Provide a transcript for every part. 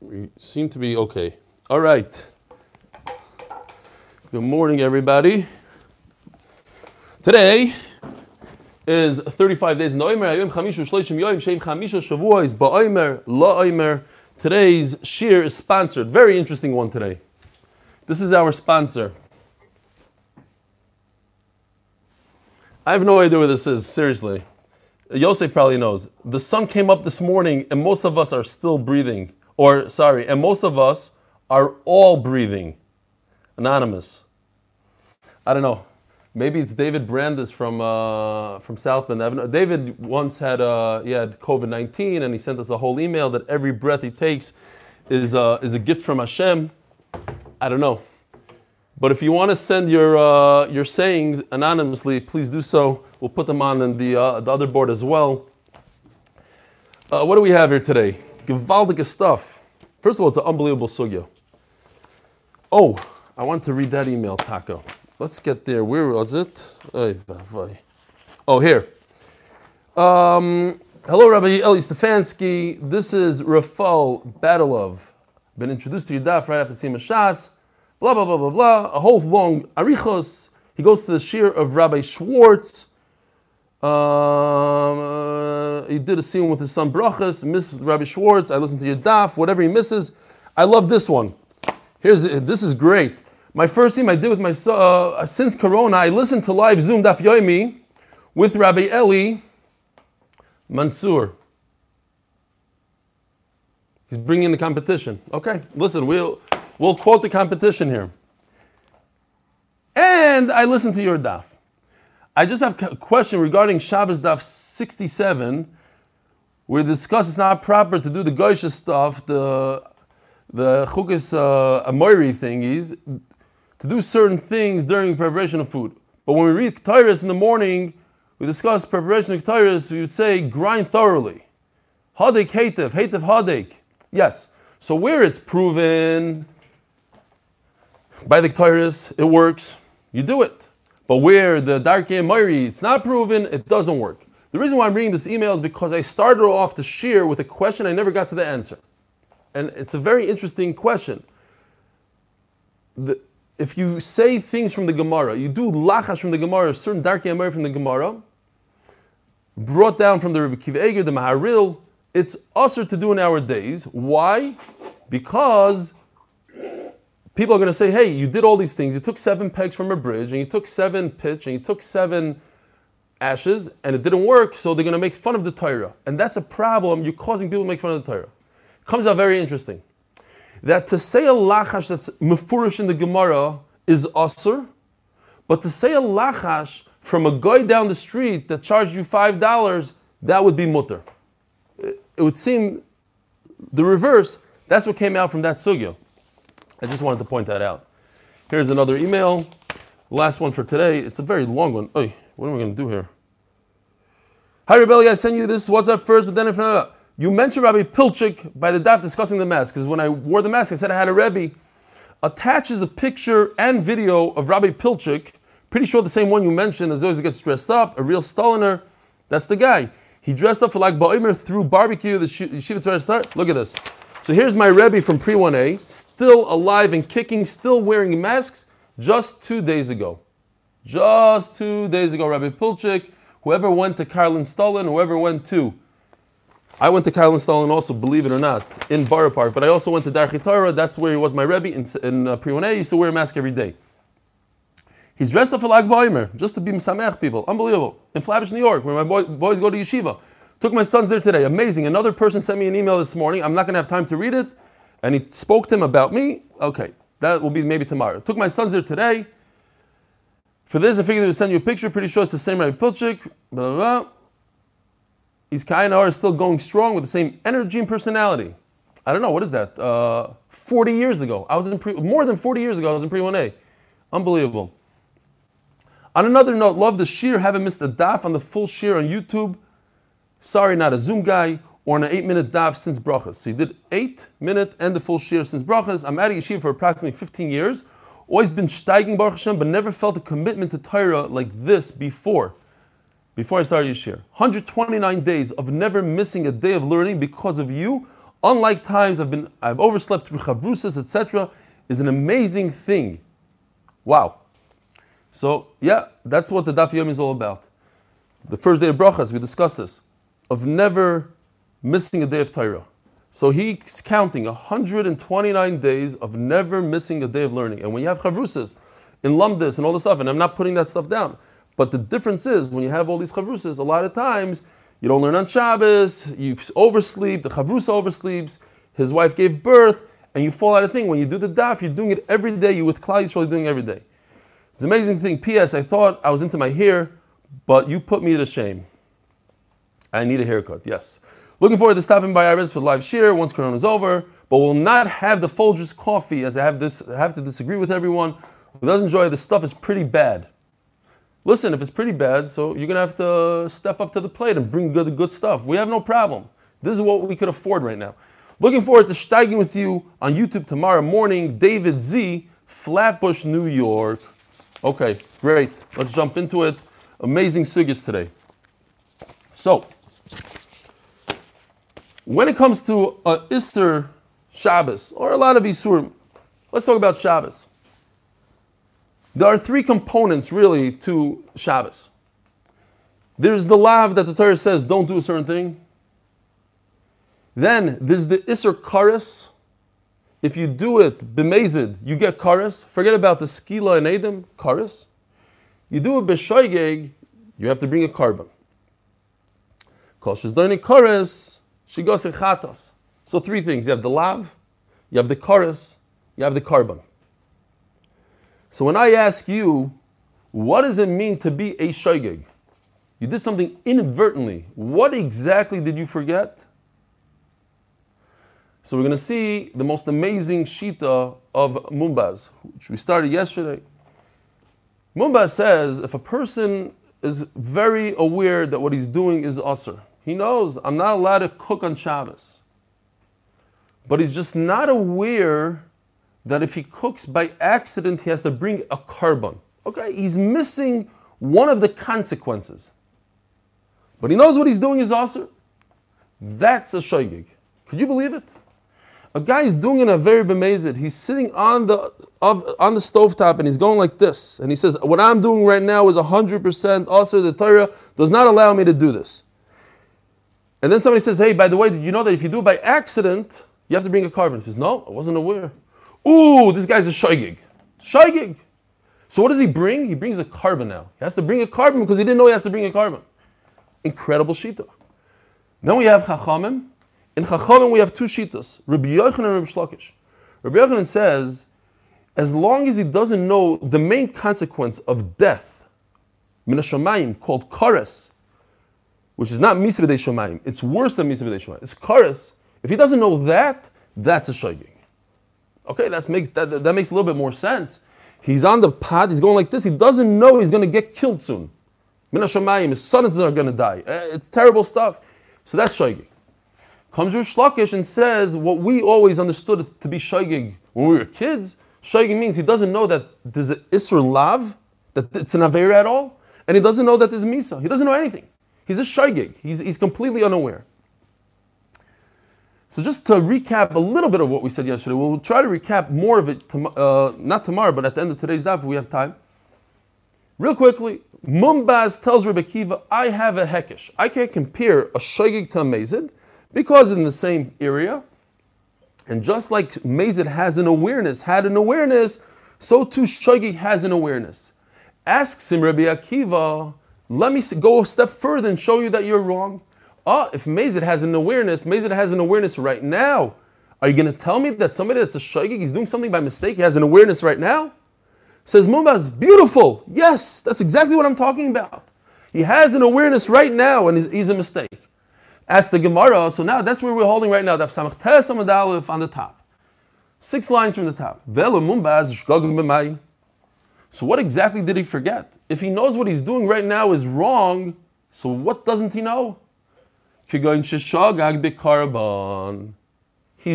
We seem to be okay. All right. Good morning, everybody. Today is 35 days in Oimer. Ayom Chamishu Shleishim Yoim Shem Chamisha. Today's shir is sponsored. Very interesting one today. This is our sponsor. I have no idea what this is, seriously. Yosef probably knows. The sun came up this morning and most of us are still breathing. Or, sorry, and most of us are all breathing. Anonymous. I don't know. Maybe it's David Brandis from uh, from South Bend. David once had uh, he had COVID nineteen, and he sent us a whole email that every breath he takes is uh, is a gift from Hashem. I don't know, but if you want to send your uh, your sayings anonymously, please do so. We'll put them on in the uh, the other board as well. Uh, what do we have here today? Gewaldige stuff. First of all, it's an unbelievable sugya. Oh, I want to read that email, Taco. Let's get there. Where was it? Oh, here. Um, hello, Rabbi Eli Stefansky. This is Rafal Batalov. Been introduced to your daf right after Siyum Shas. Blah, blah, blah, blah, blah. A whole long arichos. He goes to the shir of Rabbi Schwartz. Um, uh, he did a scene with his son Brachas. Miss Rabbi Schwartz. I listened to your daf. Whatever he misses. I love this one. Here's this is great. My first scene I did with my uh, since Corona, I listened to live Zoom Daf Yomi with Rabbi Eli Mansour. He's bringing the competition. Okay, listen, we'll we'll quote the competition here. And I listened to your daf. I just have a question regarding Shabbos daf 67, where we discuss it's not proper to do the Goisha stuff, the the chukis uh, amoiri thingies, to do certain things during preparation of food. But when we read Ketairis in the morning, we discuss preparation of Ketairis, we would say grind thoroughly. Hadek hatev, hatev hadek. Yes. So where it's proven by the Ketairis, it works, you do it. But where the Darke Moiri, it's not proven, it doesn't work. The reason why I'm reading this email is because I started off the shir with a question I never got to the answer. And it's a very interesting question. The, if you say things from the Gemara, you do lachas from the Gemara, certain darkei amar from the Gemara, brought down from the Rebbe Kiva Eiger, the Maharil, it's usher to do in our days. Why? Because people are going to say, hey, you did all these things. You took seven pegs from a bridge, and you took seven pitch, and you took seven ashes, and it didn't work, so they're going to make fun of the Torah. And that's a problem. You're causing people to make fun of the Torah. Comes out very interesting that to say a lachash that's mefurish in the Gemara is asur, but to say a lachash from a guy down the street that charged you five dollars, that would be mutter. It would seem the reverse. That's what came out from that sugya. I just wanted to point that out. Here's another email. Last one for today. It's a very long one. Oy, what am I going to do here? Hi, Rebelli. I sent you this WhatsApp first, but then if not, you mentioned Rabbi Pilchik by the daf discussing the mask, because when I wore the mask, I said I had a Rebbe. Attaches a picture and video of Rabbi Pilchik, pretty sure the same one you mentioned, as always gets dressed up, a real Stoliner. That's the guy. He dressed up for like Ba'imer through barbecue, the Yeshiva Torah start. Look at this. So here's my Rebbe from pre 1A, still alive and kicking, still wearing masks, just two days ago. Just two days ago, Rabbi Pilchik, whoever went to Karlin Stolin, whoever went to I went to Karlin Stolin also, believe it or not, in Borough Park, but I also went to Darchi Torah. That's where he was my Rebbe in, in uh, Pri He used to wear a mask every day. He's dressed up for Lag Baimer, just to be Msamech people. Unbelievable. In Flatbush, New York, where my boy, boys go to yeshiva. Took my sons there today. Amazing. Another person sent me an email this morning. I'm not going to have time to read it. And he spoke to him about me. Okay, that will be maybe tomorrow. Took my sons there today. For this, I figured to send you a picture. Pretty sure it's the same Rabbi Pilchik. Blah, blah, blah his Kayanar is still going strong with the same energy and personality. I don't know, what is that? Uh, 40 years ago. I was in pre, more than 40 years ago, I was in pre 1A. Unbelievable. On another note, love the sheer, haven't missed a daf on the full sheer on YouTube. Sorry, not a Zoom guy or an 8 minute daf since brachas. So did 8 minute and the full sheer since brachas. I'm at yeshiva for approximately 15 years. Always been steiging Baruch Hashem, but never felt a commitment to Torah like this before before I started Yeshir. 129 days of never missing a day of learning because of you. unlike times I've been I've overslept through chavrusas, etc., is an amazing thing. Wow. So yeah, that's what the Daf Yomi is all about. The first day of brachas, we discussed this, of never missing a day of Torah. So he's counting 129 days of never missing a day of learning. And when you have chavrusas in lumdis and all this stuff, and I'm not putting that stuff down, but the difference is when you have all these chavrusas, a lot of times you don't learn on Shabbos, you oversleep, the chavrusa oversleeps, his wife gave birth, and you fall out of thing. When you do the daf, you're doing it every day. You with Klal Yisrael doing it every day. It's an amazing thing. P.S. I thought I was into my hair, but you put me to shame. I need a haircut. Yes. Looking forward to stopping by Iris for the live share once Corona is over, but will not have the Folgers coffee as I have this I have to disagree with everyone who doesn't enjoy the stuff is pretty bad. Listen, if it's pretty bad, so you're gonna have to step up to the plate and bring good good stuff. We have no problem. This is what we could afford right now. Looking forward to steiging with you on YouTube tomorrow morning. David Z, Flatbush, New York. Okay, great. Let's jump into it. Amazing sugyas today. So, when it comes to a Easter Shabbos, or a lot of Isurim, let's talk about Shabbos. There are three components really to Shabbos. There's the lav that the Torah says don't do a certain thing. Then there's the Isser Karas. If you do it b'mezid, you get Karas. Forget about the Skila and Adam, Karas. You do it b'shoigeg, you have to bring a korban. Kol shezdoni Karas, Shigos chatos. So three things. You have the lav, you have the chorus, you have the korban. So when I ask you, what does it mean to be a shaygig? You did something inadvertently. What exactly did you forget? So we're going to see the most amazing shita of Mumbaz, which we started yesterday. Mumbaz says if a person is very aware that what he's doing is usr, he knows I'm not allowed to cook on Shabbos. But he's just not aware that if he cooks by accident, he has to bring a korban. Okay, he's missing one of the consequences. But he knows what he's doing is awesome. That's a shaygig. Could you believe it? A guy is doing in a very bemazed. He's sitting on the of, on the stovetop and he's going like this. And he says, What I'm doing right now is 100% also the Torah does not allow me to do this. And then somebody says, hey, by the way, did you know that if you do it by accident, you have to bring a korban? He says, no, I wasn't aware. Ooh, this guy's a shaygig. Shaygig. So what does he bring? He brings a korban now. He has to bring a korban because he didn't know he has to bring a korban. Incredible shita. Then we have Chachamim. In Chachamim we have two shitas, Rabbi Yochanan and Rabbi Shlokish. Rabbi Yochanan says, as long as he doesn't know the main consequence of death, minashamayim, called kares, which is not B'dei Shomayim. It's worse than B'dei Shomayim. It's Karas. If he doesn't know that, that's a Shaygig. Okay, that makes, that, that makes a little bit more sense. He's on the pad, he's going like this, he doesn't know he's going to get killed soon. Mina Shomayim, his sons are going to die. Eh, it's terrible stuff. So that's Shaygig. Comes Rish Lakish and says what we always understood to be Shaygig when we were kids. Shaygig means he doesn't know that there's an Isser Lav, that it's an Avera at all, and he doesn't know that there's Misa. He doesn't know anything. He's a shaygig. He's, he's completely unaware. So just to recap a little bit of what we said yesterday, we'll try to recap more of it, uh, not tomorrow, but at the end of today's daf, we have time. Real quickly, Mumbaz tells Rebbe Kiva, I have a hekesh. I can't compare a shaygig to a mazid because in the same area. And just like mazid has an awareness, had an awareness, so too shaygig has an awareness. Asks him Rebbe Akiva, let me go a step further and show you that you're wrong. Oh, if Mazid has an awareness, Mazid has an awareness right now. Are you going to tell me that somebody that's a shaygig is doing something by mistake, he has an awareness right now? Says Mumbaz, beautiful. Yes, that's exactly what I'm talking about. He has an awareness right now and he's, he's a mistake. Ask the Gemara, so now that's where we're holding right now, Daf Samach Tes on the top. Six lines from the top. So what exactly did he forget? If he knows what he's doing right now is wrong, so what doesn't he know? He's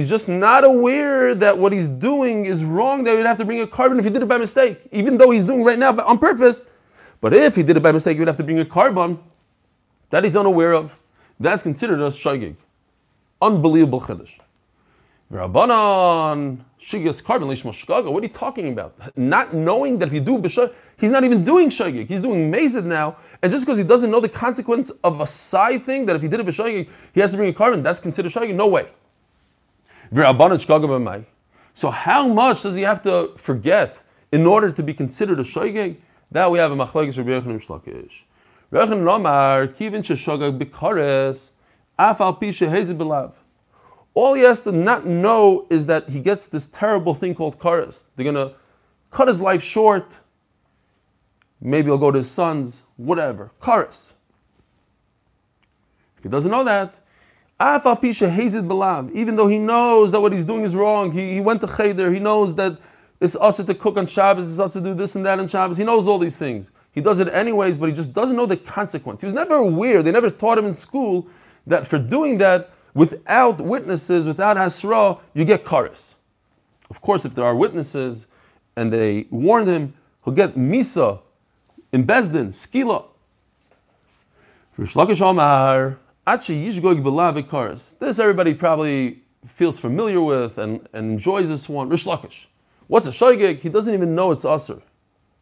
just not aware that what he's doing is wrong, that he would have to bring a korban if he did it by mistake, even though he's doing right now on purpose. But if he did it by mistake, he would have to bring a korban that he's unaware of. That's considered a shagig. Unbelievable chiddush. Rabbanon, Shigas Korban Shkaga. What are you talking about? Not knowing that if you do B'Shagig, he's not even doing Shagig. He's doing Mazid now. And just because he doesn't know the consequence of a side thing, that if he did a B'Shagig, he has to bring a korban, that's considered Shagig? No way. So how much does he have to forget in order to be considered a Shagig? That we have a Machlagis Rabbi Yochanan Shlakish. Rabbi Yochanan Kivin Sheshagag B'Kares, Afal Pisha Hezib B'Lav. All he has to not know is that he gets this terrible thing called karas. They're going to cut his life short. Maybe he'll go to his sons, whatever. Karas. If he doesn't know that, even though he knows that what he's doing is wrong, he, he went to Cheder, he knows that it's us to cook on Shabbos, it's us to do this and that on Shabbos, he knows all these things. He does it anyways, but he just doesn't know the consequence. He was never aware, they never taught him in school that for doing that, without witnesses, without Hasra, you get Karis. Of course, if there are witnesses and they warned him, he'll get Misa in Bezdin, Skila. This everybody probably feels familiar with and, and enjoys this one. Rish Lakish. What's a shaygig? He doesn't even know it's aser.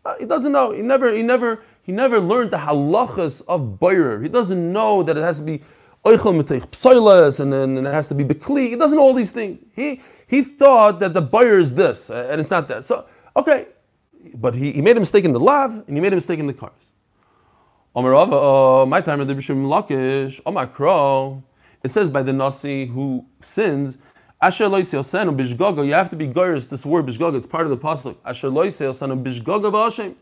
Uh, he doesn't know. He never, he never, he never learned the halachas of Bayer. He doesn't know that it has to be and then it has to be bekli. He doesn't all these things. He he thought that the buyer is this, and it's not that. So okay, but he, he made a mistake in the lav, and he made a mistake in the cars. Uh, my time at the Bishim Lakish, Omar Kro. It says by the Nasi who sins, Asher loisel bishgaga. You have to be goyers. This word bishgaga, it's part of the pasuk. Asher loisel senu bishgaga b'Hashem.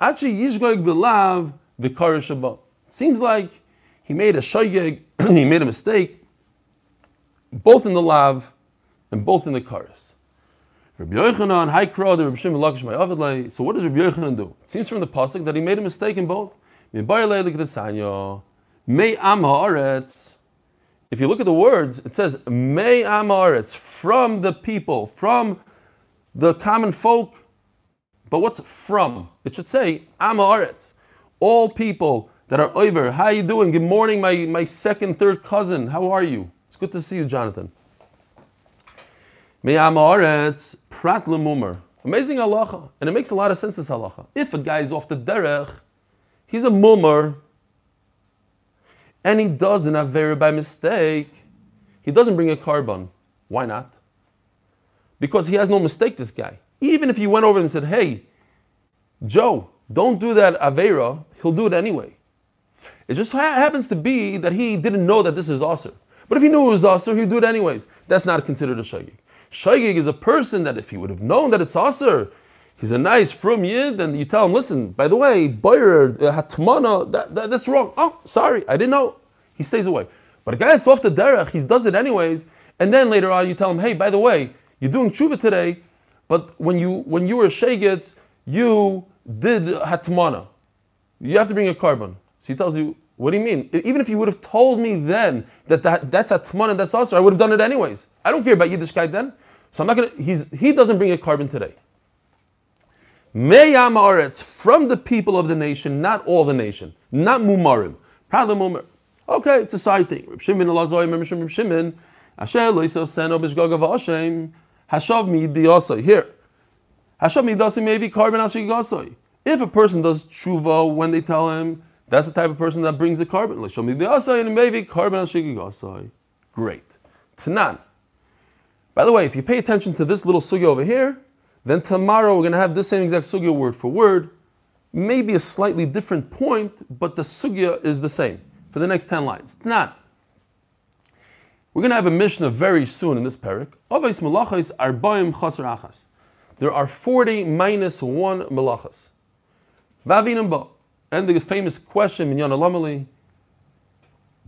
Actually, yishgoig b'lav v'kar Seems like he made a shoygeg, he made a mistake, both in the lav and both in the karis. So what does Rabbi Yochanan do? It seems from the pasuk that he made a mistake in both. If you look at the words, it says May Amaretz from the people, from the common folk. But what's from? It should say Amaretz, all people that are over. How are you doing? Good morning, my, my second, third cousin. How are you? It's good to see you, Jonathan. Me'amaretz prat lemumar. Amazing halacha. And it makes a lot of sense, this halacha. If a guy is off the derech, he's a mumar, and he does an avera by mistake, he doesn't bring a korban. Why not? Because he has no mistake, this guy. Even if he went over and said, hey, Joe, don't do that avera, he'll do it anyway. It just ha- happens to be that he didn't know that this is Aser. But if he knew it was Aser, he'd do it anyways. That's not considered a Shagig. Shagig is a person that if he would have known that it's Aser, he's a nice, from Yid, and you tell him, listen, by the way, Bayer, uh, Hatmana, that, that, that's wrong. Oh, sorry, I didn't know. He stays away. But a guy that's off the derech, he does it anyways, and then later on you tell him, hey, by the way, you're doing tshuva today, but when you when you were shagit, you did hatmana. You have to bring a korban. So he tells you, what do you mean? Even if you would have told me then that, that that's a tman and that's also, I would have done it anyways. I don't care about Yiddishkeit then. So I'm not gonna, he's, he doesn't bring a korban today. Meyam Aretz, from the people of the nation, not all the nation, not Mumarim. Probably Mumar. Okay, it's a side thing. Reb Shimon Elazoi, Reb Reb Shimon, Asher lo yisel seno b'shgoga v'ashem, hashav mi diyasoi. Here. Hashav mi diyasoi maybe korban asher If a person does tshuva when they tell him, that's the type of person that brings a carbon. Great. Tanan. By the way, if you pay attention to this little sugya over here, then tomorrow we're going to have this same exact sugya word for word, maybe a slightly different point, but the sugya is the same for the next 10 lines. Tanan. We're going to have a Mishnah very soon in this parak. There are 40 minus 1 malachas. Vavinam. And the famous question, Minyan Alamali,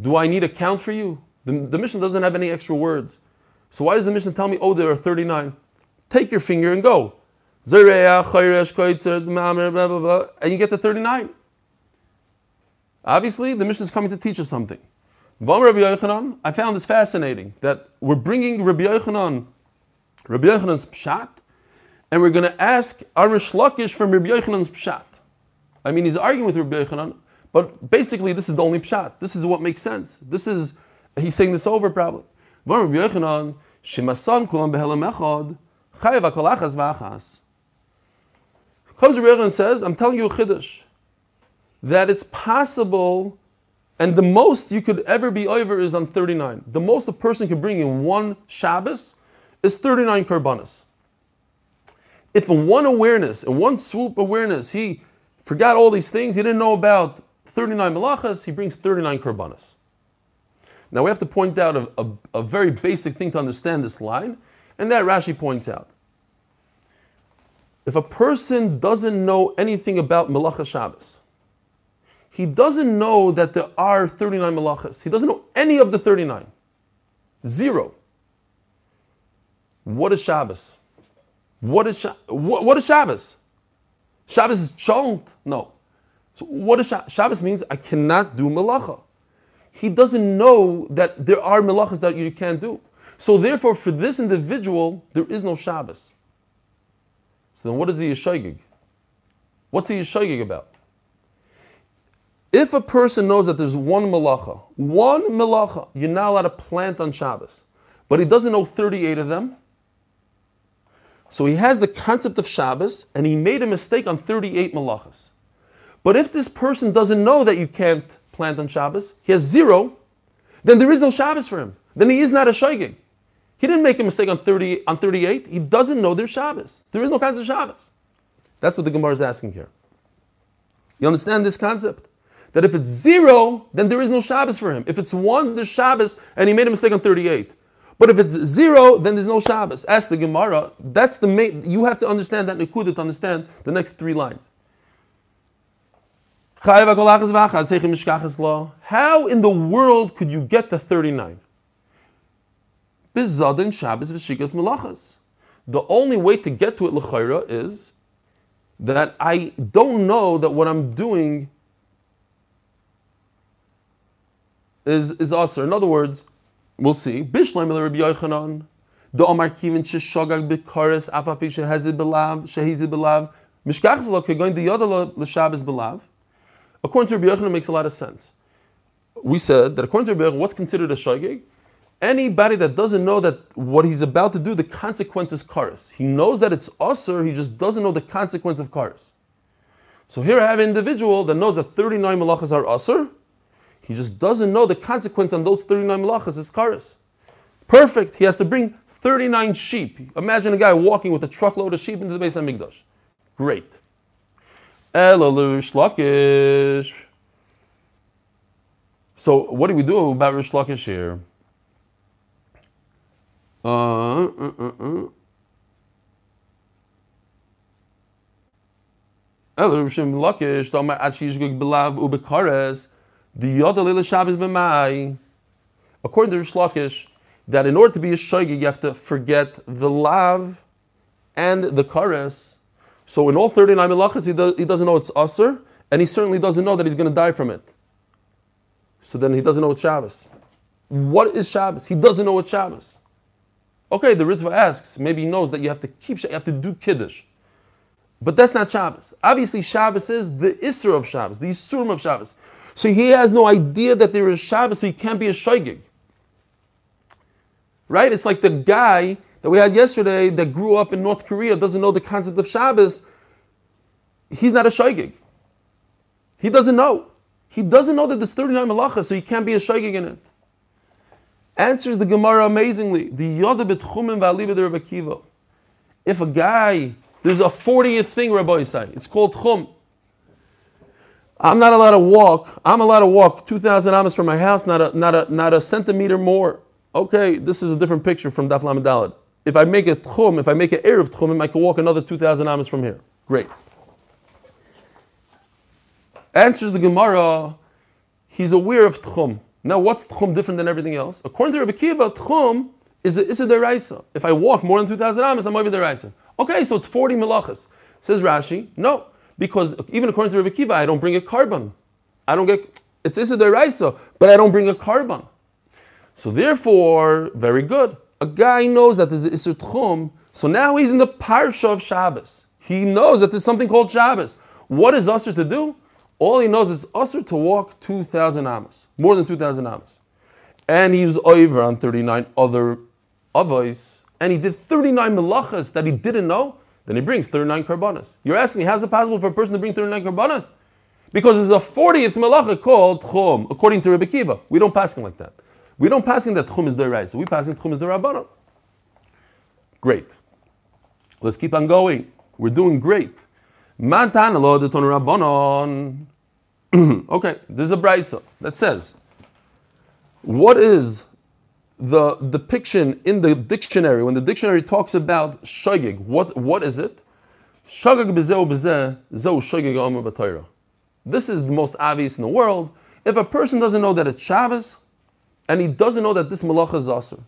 do I need a count for you? The, the Mishnah doesn't have any extra words. So why does the mission tell me, oh, there are 39? Take your finger and go. And you get to 39. Obviously, the mission is coming to teach us something. I found this fascinating that we're bringing Rabbi Yochanan, Rabbi Yochanan's pshat, and we're going to ask Arish Lakish from Rabbi Yochanan's pshat. I mean, he's arguing with Rabbi Yochanan, but basically this is the only pshat. This is what makes sense. This is, he's saying this over probably. Rabbi Yochanan. Comes Rebbe and says, I'm telling you a chiddush, that it's possible, and the most you could ever be over is on 39. The most a person can bring in one Shabbos is 39 karbanas. If in one awareness, in one swoop awareness, he forgot all these things, he didn't know about 39 malachas, he brings 39 karbanas. Now we have to point out a, a, a, very basic thing to understand this line, and that Rashi points out. If a person doesn't know anything about Malacha Shabbos, he doesn't know that there are 39 Malachas. He doesn't know any of the 39. Zero. What is Shabbos? What is, what, what is Shabbos? Shabbos is chant? No. So what is Shabbos? Shabbos means I cannot do Malacha. He doesn't know that there are Malachas that you can't do. So therefore, for this individual, there is no Shabbos. So then what is the Yeshagig? What's the Yeshagig about? If a person knows that there's one malacha, one malacha, you're not allowed to plant on Shabbos, but he doesn't know 38 of them, so he has the concept of Shabbos and he made a mistake on 38 malachas. But if this person doesn't know that you can't plant on Shabbos, he has zero, then there is no Shabbos for him. Then he is not a shaygig. He didn't make a mistake on 30, on 38. He doesn't know there's Shabbos. There is no concept of Shabbos. That's what the Gemara is asking here. You understand this concept? That if it's zero, then there is no Shabbos for him. If it's one, there's Shabbos, and he made a mistake on 38. But if it's zero, then there's no Shabbos. Ask the Gemara. That's the main. You have to understand that Nikuda to understand the next three lines. How in the world could you get to 39? Bizadin Shabbos v'shikas melachas. The only way to get to it l'chayra is that I don't know that what I'm doing is is aser. In other words, we'll see. Bishleim Rabbi Yochanan. The Omar Kivin Shishogag Bikaris Afapi Shehezid Belav Shehizid Belav Mishkachas Lo Kegoin the Yodala L'Shabbos Belav. According to Rabbi Yochanan, makes a lot of sense. We said that according to Rabbi Yochanan, what's considered a shogeg? Anybody that doesn't know that what he's about to do, the consequences karis. He knows that it's usr, he just doesn't know the consequence of karis. So here I have an individual that knows that 39 malachas are usr, he just doesn't know the consequence on those 39 malachas is karis. Perfect. He has to bring 39 sheep. Imagine a guy walking with a truckload of sheep into the Beis Hamikdash. Great. So what do we do about Rish Lakish here? Uh, uh, uh, uh. According to Rish Lakish, that in order to be a shoygig, you have to forget the lav and the kares. So in all 39 melachas, he, do, he doesn't know it's aser, and he certainly doesn't know that he's going to die from it. So then he doesn't know it's Shabbos. What is Shabbos? He doesn't know it's Shabbos. Okay, the Ritva asks, maybe he knows that you have to keep, you have to do Kiddush. But that's not Shabbos. Obviously, Shabbos is the Isser of Shabbos, the Isurim of Shabbos. So he has no idea that there is Shabbos, so he can't be a Shaygig. Right? It's like the guy that we had yesterday that grew up in North Korea doesn't know the concept of Shabbos. He's not a Shaygig. He doesn't know. He doesn't know that there's 39 malachas, so he can't be a Shaygig in it. Answers the Gemara amazingly. The Yoda betchumim v'aliba de If a guy, there's a 40th thing, Rabbi Yisai, it's called chum. I'm not allowed to walk. I'm allowed to walk 2,000 amas from my house, not a, not, a, not a centimeter more. Okay, this is a different picture from Daf Lamed If I make a tchum, if I make an air of tchumim, I can walk another 2,000 amas from here. Great. Answers the Gemara, he's aware of tchum. Now, what's tchum different than everything else? According to Rabbi Kiva, tchum is a, is a deraisa. If I walk more than 2,000 amas, I'm over deraisa. Okay, so it's 40 melachas. Says Rashi, no, because even according to Rabbi Kiva, I don't bring a korban. I don't get, it's Issa deraisa, but I don't bring a korban. So therefore, very good. A guy knows that there's Isser Tchum, so now he's in the Parsha of Shabbos. He knows that there's something called Shabbos. What is Usher to do? All he knows is usher to walk 2,000 Amos, more than 2,000 Amos. And he was over on 39 other avos, and he did 39 melachas that he didn't know, then he brings 39 karbanas. You're asking me, how's it possible for a person to bring 39 karbanas? Because there's a 40th melacha called chum, according to Rebbe Kiva. We don't pass him like that. We don't pass him that chum is the so we pass him chum is the rabbanon. Great. Let's keep on going. We're doing great. Okay, this is a brisa that says, what is the depiction in the dictionary when the dictionary talks about shogig? What what is it? Shogig b'zeu b'zeh zeu shogig b'Torah. This is the most obvious in the world. If a person doesn't know that it's Shabbos, and he doesn't know that this malacha is asr,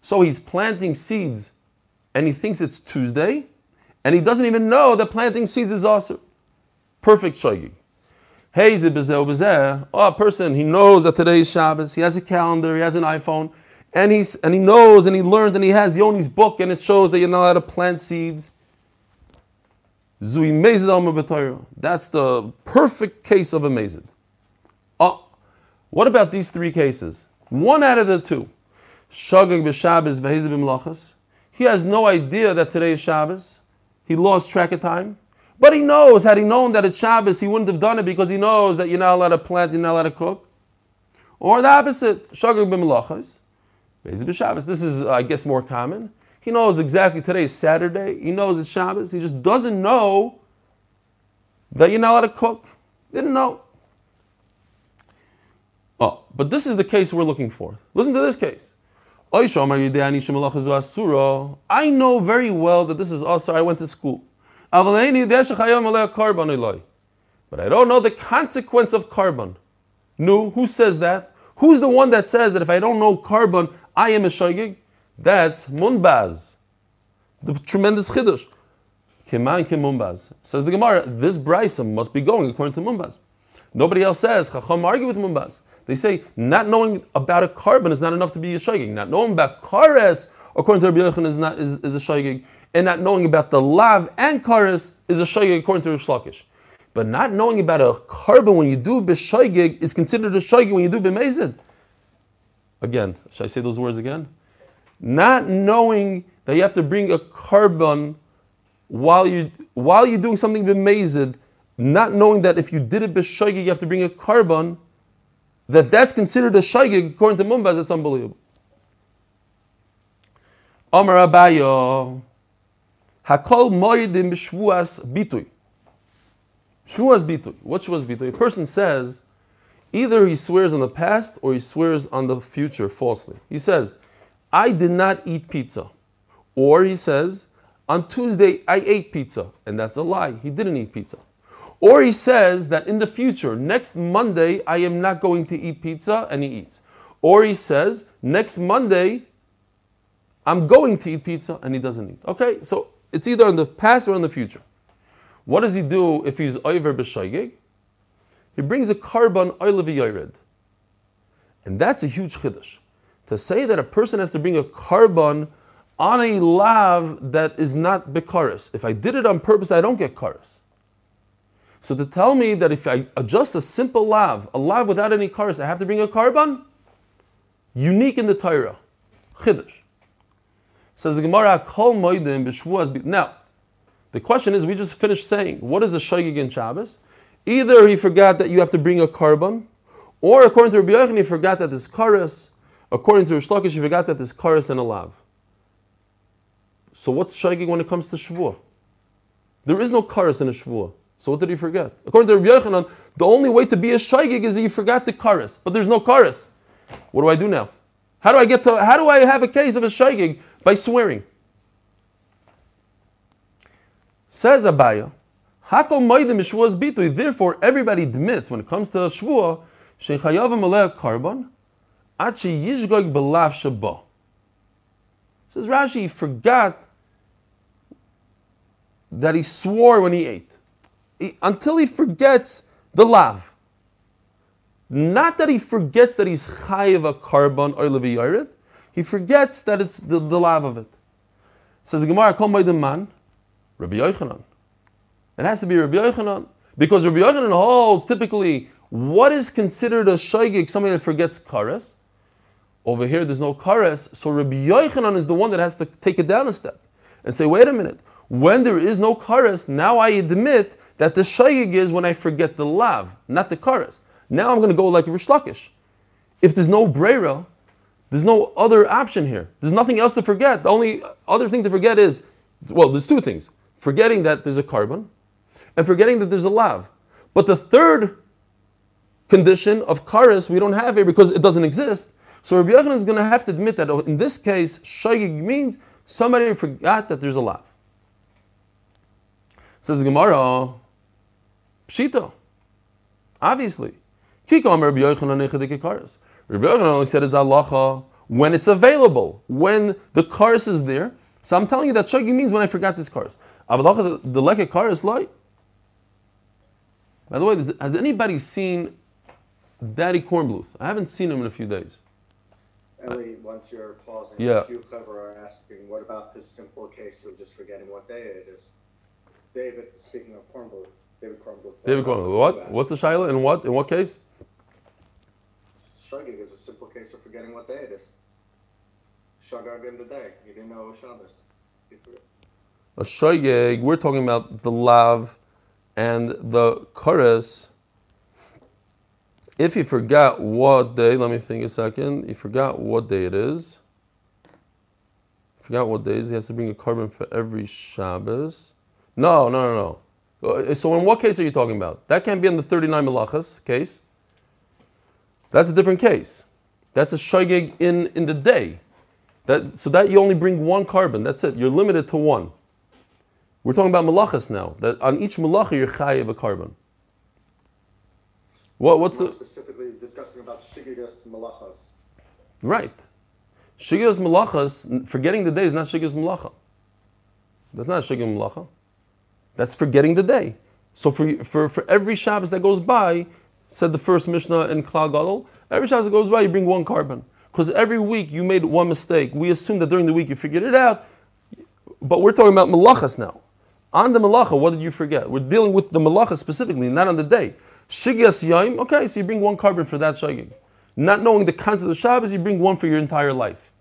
so he's planting seeds, and he thinks it's Tuesday, and he doesn't even know that planting seeds is asr. Perfect shogig. Hey, oh, a person, he knows that today is Shabbos, he has a calendar, he has an iPhone, and, he's, and he knows and he learned and he has Yoni's book and it shows that you're not allowed to plant seeds. That's the perfect case of a mazid. Oh, what about these three cases? One out of the two. Shagag b'Shabbos He has no idea that today is Shabbos. He lost track of time. But he knows, had he known that it's Shabbos, he wouldn't have done it because he knows that you're not allowed to plant, you're not allowed to cook. Or the opposite, Shagag This is, I guess, more common. He knows exactly today is Saturday. He knows it's Shabbos. He just doesn't know that you're not allowed to cook. Didn't know. Oh, but this is the case we're looking for. Listen to this case. I know very well that this is also, I went to school. But I don't know the consequence of korban. No, who says that? Who's the one that says that if I don't know korban, I am a shaygig? That's Munbaz. The tremendous chiddush. Keman ke Munbaz. Says the Gemara, this brisa must be going according to Munbaz. Nobody else says, Chacham argue with Munbaz. They say, not knowing about a korban is not enough to be a shaygig. Not knowing about kares, according to Rabbi Yochanan, is, not, is, is a shaygig and not knowing about the lav and karis is a shaygig according to Rish Lakish. But not knowing about a korban when you do b'shaygig is considered a shaygig when you do b'mezid. Again, should I say those words again? Not knowing that you have to bring a korban while you while you're doing something b'mezid, not knowing that if you did it b'shaygig, you have to bring a korban, that that's considered a shaygig according to Mumbaz. That's unbelievable. Amar Abayo. Hakol moedim shvuas bitui. Shvuas bitui. What shvuas bitui? A person says, either he swears on the past or he swears on the future falsely. He says, I did not eat pizza. Or he says, on Tuesday I ate pizza. And that's a lie. He didn't eat pizza. Or he says that in the future, next Monday, I am not going to eat pizza, and he eats. Or he says, next Monday, I'm going to eat pizza, and he doesn't eat. Okay, so it's either in the past or in the future. What does he do if he's over b'shaygig? He brings a korban oil yored. And that's a huge chiddush. To say that a person has to bring a korban on a lav that is not bekaris. If I did it on purpose, I don't get karis. So to tell me that if I adjust a simple lav, a lav without any karis, I have to bring a korban, unique in the Torah. Chiddush. Says the Gemara, Kol Moedim. Now, the question is, we just finished saying, what is a Shaygig in Shabbos? Either he forgot that you have to bring a korban, or according to Rabbi Yochanan, he forgot that there's karas. According to Rish Lakish, he forgot that there's karas and a lav. So what's Shaygig when it comes to Shavuot? There is no karas in a Shavuot. So what did he forget? According to Rabbi Yochanan, the only way to be a Shaygig is you forgot the karas, but there's no karas. What do I do now? How do I get to? How do I have a case of a shaygig by swearing? Says Abaya, Hakol Moedim Shvuas Bitui. Therefore, everybody admits when it comes to Shvuah, Shechayav Maleh Karban, Achi Yishgog Belav Shabah. Says Rashi, he forgot that he swore when he ate. He, until he forgets the lav. Not that he forgets that he's chayiv a korban or levi he forgets that it's the, the lav of it. Says the Gemara, Kol man, Rabbi Yochanan. It has to be Rabbi Yochanan because Rabbi Yochanan holds typically what is considered a shaygig, somebody that forgets kares. Over here, there's no kares. So Rabbi Yochanan is the one that has to take it down a step and say, wait a minute. When there is no kares, now I admit that the shayig is when I forget the lav, not the kares. Now I'm going to go like Rish Lakish. If there's no brera, there's no other option here. There's nothing else to forget. The only other thing to forget is, well, there's two things. Forgetting that there's a korban and forgetting that there's a lav. But the third condition of kares we don't have here because it doesn't exist. So Rabbi Yochanan is going to have to admit that in this case, shagig means somebody forgot that there's a lav. Says Gemara, pshita, obviously. Kikam Rabbi Yochanan kares. Rabbi Yochanan only said is halacha when it's available, when the kares is there. So I'm telling you that shagig means when I forgot this. Avalacha the leke kares light. By the way, has anybody seen Daddy Kornbluth? I haven't seen him in a few days. Ellie, once you're pausing, Yeah. a few clever are asking, what about this simple case of just forgetting what day it is? David, speaking of Kornbluth, David Kornbluth. David Kornbluth. What? What's the shaila? In what? In what case? Shagig is a simple case of forgetting what day it is. Shagag in the day. You didn't know Shabbos. A shoygeg. We're talking about the lav and the kares. If you forgot what day, let me think a second. You forgot what day it is. Forgot what days he has to bring a korban for every Shabbos. No, no, no, no. Uh, So in what case are you talking about? That can't be in the 39 melachas case. That's a different case. That's a shogeg in, in the day. That, so that you only bring one korban. That's it. You're limited to one. We're talking about malachas now. That on each malacha you're chayiv a korban. What, what's More the specifically discussing about Shigigas Malachas. right? Shigas malachas. Forgetting the day is not shigas malacha. That's not shigas malacha. That's forgetting the day. So for, for, for every Shabbos that goes by, said the first Mishnah in Klal Gadol, every Shabbos that goes by, you bring one korban Because every week you made one mistake. We assume that during the week you figured it out, but we're talking about malachas now. On the malacha, what did you forget? We're dealing with the malacha specifically, not on the day. Shigyas yaim, okay, so you bring one korban for that shagig. Not knowing the concept of the Shabbos, you bring one for your entire life.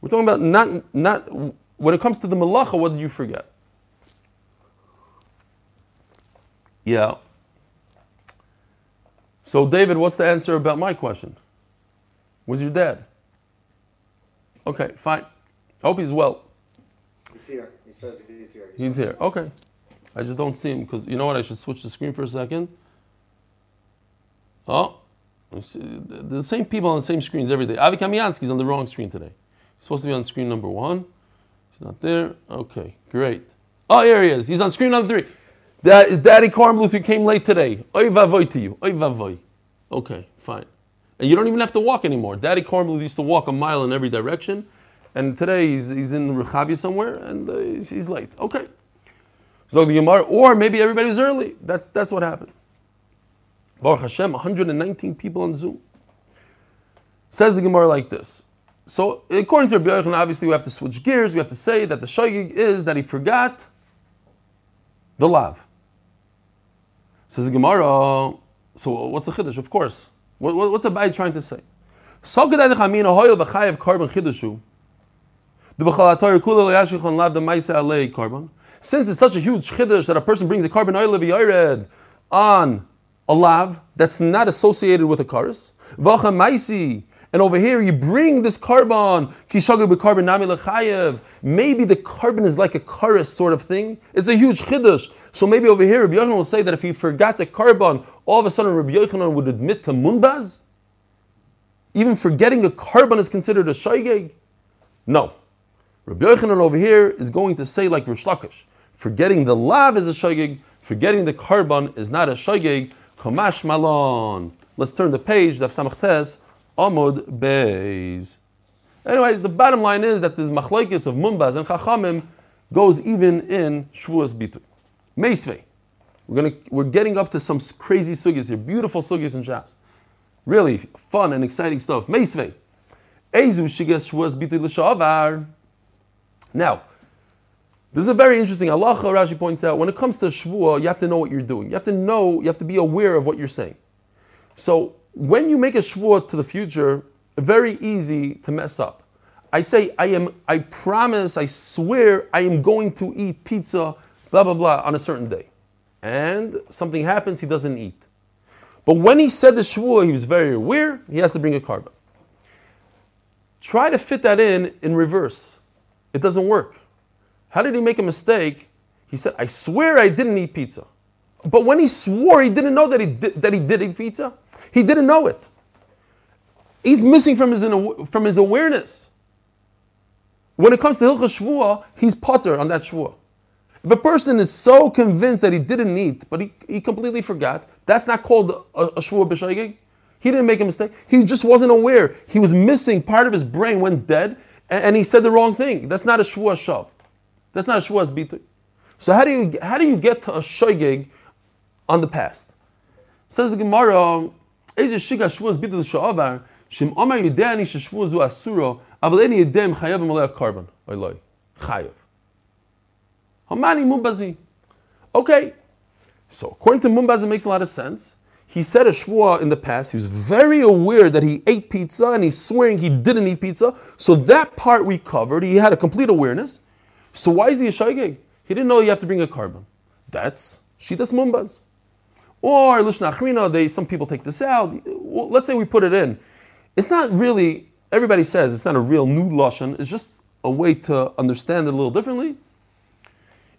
We're talking about not, not when it comes to the malacha, what did you forget? Yeah. So, David, what's the answer about my question? Was your dad? Okay, fine. I hope he's well. He's here. Says he's here. He's here. Okay. I just don't see him because you know what? I should switch the screen for a second. Oh, the same people on the same screens every day. Avi Kamiansky's on the wrong screen today. He's supposed to be on screen number one. He's not there. Okay, great. Oh, here he is. He's on screen number three. Da- Daddy Kornbluth, you came late today. Oy vavoy to you. Oy vavoy. Okay, fine. And you don't even have to walk anymore. Daddy Kornbluth used to walk a mile in every direction. And today he's, he's in Rechavia somewhere and uh, he's, late. Okay. So the Gemara, or maybe everybody's early. That, that's what happened. Baruch Hashem, 119 people on Zoom. Says the Gemara like this. So according to Rabbi Yochanan, obviously we have to switch gears. We have to say that the shogig is that he forgot the lav. Says the Gemara. So what's the chiddush? Of course. What, what, what's Abai trying to say? Since it's such a huge chiddush that a person brings a korban oil on a lav that's not associated with a karis, v'cha ma'isi, and over here you bring this korban, kishagu b'korban nami lechayev. Maybe the korban is like a karis sort of thing. It's a huge chiddush. So maybe over here Rabbi Yochanan will say that if he forgot the korban, all of a sudden Rabbi Yochanan would admit to munbaz. Even forgetting a korban is considered a shaygeg. No. Rabbi Yochanan over here is going to say like Rish Lakish, forgetting the lav is a shaygeg, forgetting the korban is not a shaygeg. Kamash malon. Let's turn the page, Daf Samachtes, Amud Beis. Anyways, the bottom line is that this machlokes of Mumbaz and Chachamim goes even in Shvuas Bitu. Meisvei. We're, gonna, we're getting up to some crazy sugis here, beautiful sugis in Shas. Really fun and exciting stuff. Meisvei. Ezu shigas Shvuas Bitu l'shavar. Now, this is a very interesting halacha. Rashi points out when it comes to shvua, you have to know what you're doing. You have to know, you have to be aware of what you're saying. So when you make a shvua to the future, very easy to mess up. I say, I am, I promise, I swear, I am going to eat pizza, blah, blah, blah, on a certain day. And something happens, he doesn't eat. But when he said the shvuah, he was very aware, he has to bring a korban. Try to fit that in in reverse. It doesn't work. How did he make a mistake? He said, I swear I didn't eat pizza. But when he swore, he didn't know that he did, that he did eat pizza. He didn't know it. He's missing from his, from his awareness. When it comes to Hilchah Shvuah, he's potter on that Shvuah. If a person is so convinced that he didn't eat, but he, he completely forgot, that's not called a, a Shvuah B'Shaygig. He didn't make a mistake. He just wasn't aware. He was missing part of his brain went dead, and, he said the wrong thing. That's not a shvua shav. That's not a shvua's bitu. So how do you how do you get to a shoygig on the past? Says the Gemara, Eze shiga shvua's bitui sha'avar shim amar yudani sheshvua zu asuro aval eni yudem chayav emalei karban oiloi chayav. Hamani mumbazi. Okay, so according to Mumbazi, it makes a lot of sense. He said a shvua in the past. He was very aware that he ate pizza and he's swearing he didn't eat pizza. So that part we covered. He had a complete awareness. So why is he a shaygig? He didn't know you have to bring a korban. That's Shitas Mumbaz. Or Lishnachrina, they some people take this out. Well, let's say we put it in. It's not really, everybody says it's not a real new Lashon, it's just a way to understand it a little differently.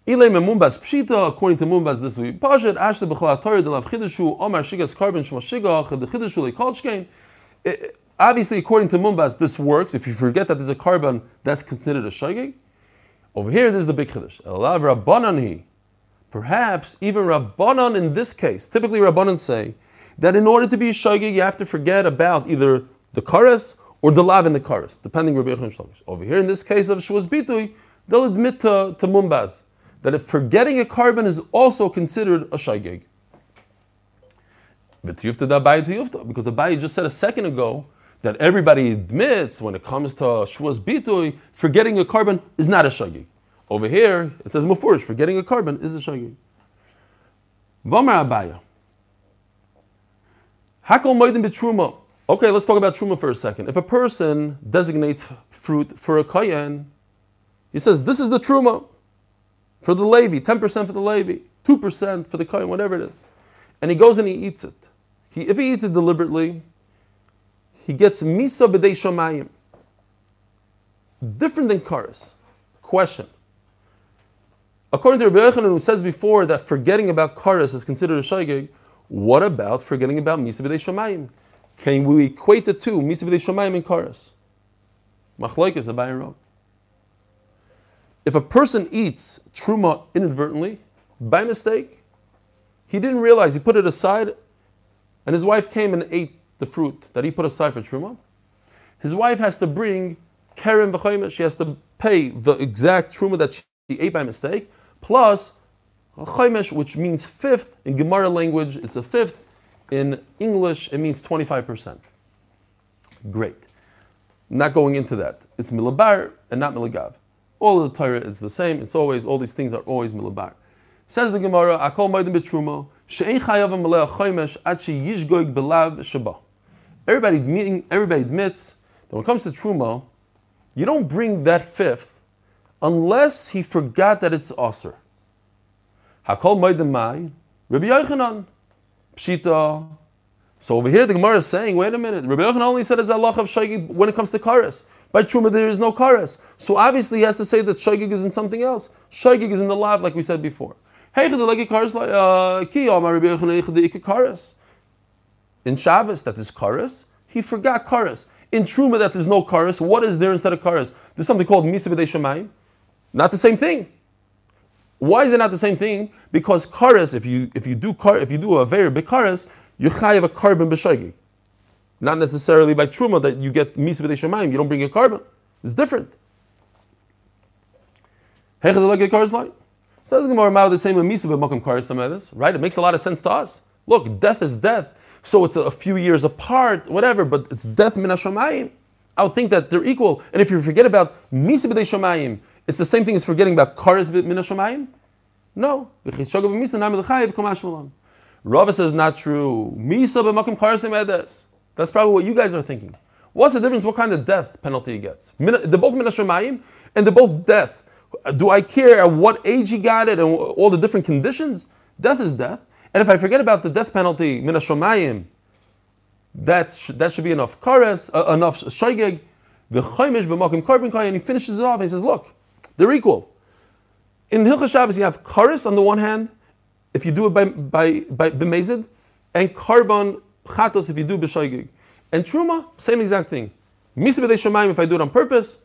Ile Mumbaz Pshita, according to Mumbaz, this week. Pashat Ashta B'chla Torah Delav Chidushu Omar Shigas Korban Shmashigach the Chidushu Lekalshkein. Obviously, according to Mumbaz, this works. If you forget that there's a korban, that's considered a shagig. Over here, this is the big chiddush. Elav Rabbanan Perhaps even Rabbanan in this case, typically Rabbanan say that in order to be a shagig, you have to forget about either the karas or the lav in the karas, depending Rabbi Yechon Over here, in this case of Shwas Bitui, they'll admit to, to Mumbaz that if forgetting a korban is also considered a shaygig. Because Abaye just said a second ago that everybody admits when it comes to Shwas Bitui, forgetting a korban is not a shaygig. Over here, it says Mufurish, forgetting a korban is a shaygig. Vamar Abaye. Hakol Moedim B'Truma. Okay, let's talk about Truma for a second. If a person designates fruit for a kayan, he says, This is the Truma for the Levi, 10% for the Levi, 2% for the Kohen, whatever it is. And he goes and he eats it. He, if he eats it deliberately, he gets Misa B'dei Shamayim. Different than Karas. Question. According to Rabbi Yochanan, who says before that forgetting about Karas is considered a Shaygig, what about forgetting about Misa B'dei Shamayim? Can we equate the two, Misa B'dei Shamayim and Karas? Machlaik is a Bayan if a person eats truma inadvertently, by mistake, he didn't realize, he put it aside, and his wife came and ate the fruit that he put aside for truma, his wife has to bring keren v'chayim, she has to pay the exact truma that she ate by mistake, plus chaymesh, which means fifth in Gemara language, it's a fifth. In English, it means 25%. Great. Not going into that. It's milabar and not milagav. All of the Torah is the same. It's always, all these things are always milabar. Says the Gemara, Akol Maidim Betruma, She'en Chayav Maleh Choymesh Ad Yishgoig Belav. Everybody, admitting, everybody admits that when it comes to Truma, you don't bring that fifth unless he forgot that it's Aser. Hakol Maidim Mai, Rabbi Yochanan, Pshita. So over here the Gemara is saying, wait a minute, Rabbi Yochanan only said it's Allah of Shaygig when it comes to Karas. By Truma, there is no karas. So obviously, he has to say that Shaygig is in something else. Shaygig is in the lav, like we said before. In Shabbos, that is karas. He forgot karas. In Truma, that there's no karas. What is there instead of karas? There's something called Misa B'dei Shemayim. Not the same thing. Why is it not the same thing? Because karas, if you if you do kar, if you do a very big karas, you chayiv a korban b'shaygig. Not necessarily by truma that you get misa b'dei shemayim. You don't bring a korban. It's different. Says the Gemara, the same misa b'makom karis Right? It makes a lot of sense to us. Look, death is death. So it's a few years apart, whatever, but it's death min hashamayim. I would think that they're equal. And if you forget about misa b'dei shemayim, it's the same thing as forgetting about karis min hashamayim. No. Rava says not true. Misa b'makom karis that's probably what you guys are thinking. What's the difference? What kind of death penalty he gets? They're both minashamayim, and they're both death. Do I care at what age he got it and all the different conditions? Death is death. And if I forget about the death penalty, minashamayim, that's that should be enough kares, uh, enough shaygeg. The chaimish b'makim karbin and he finishes it off. And he says, "Look, they're equal." In Hilchas Shabbos, you have kares on the one hand, if you do it by by by b'mezid, and korban chatos if you do b'shaygeg. And truma, same exact thing. Misa if I do it on purpose.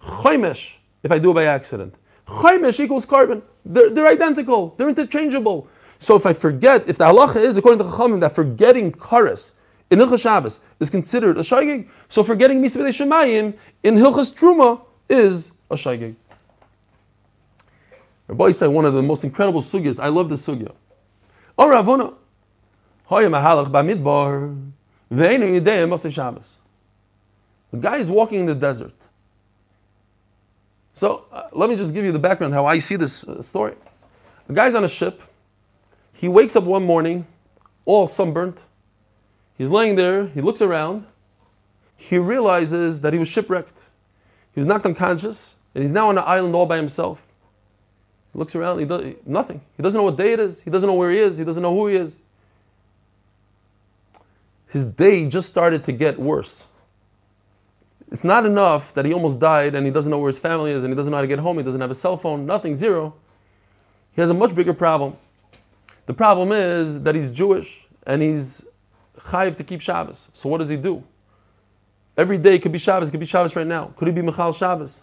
Chaimish if I do it by accident. Chaimish equals korban. They're, they're identical. They're interchangeable. So if I forget, if the halacha is according to Chachamim that forgetting kares in Hilchas Shabbos is considered a shaygig, so forgetting Misa b'dei in Hilchas Truma is a shaygig. Rabbi said one of the most incredible sugyas. I love this sugya. Oh Ravuna, mahalach masay Shabbos. The guy is walking in the desert. So uh, let me just give you the background how I see this uh, story. The guy's on a ship. He wakes up one morning, all sunburnt. He's laying there. He looks around. He realizes that he was shipwrecked. He was knocked unconscious, and he's now on an island all by himself. He looks around. He does nothing. He doesn't know what day it is. He doesn't know where he is. He doesn't know who he is. His day just started to get worse. It's not enough that he almost died and he doesn't know where his family is and he doesn't know how to get home, he doesn't have a cell phone, nothing, zero. He has a much bigger problem. The problem is that he's Jewish and he's chayiv to keep Shabbos. So what does he do? Every day could be Shabbos, could be Shabbos right now. Could he be Michal Shabbos?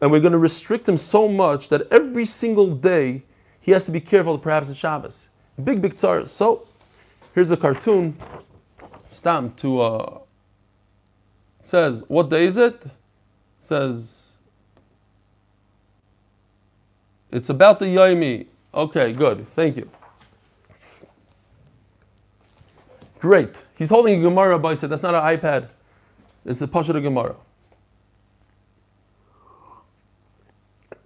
And we're going to restrict him so much that every single day he has to be careful perhaps it's Shabbos. Big, big tzar. So here's a cartoon, stam, to uh, says, what day is it? Says, it's about the Yomi. Okay, good. Thank you. Great. He's holding a Gemara, but I said, that's not an iPad. It's a Pasha Gemara.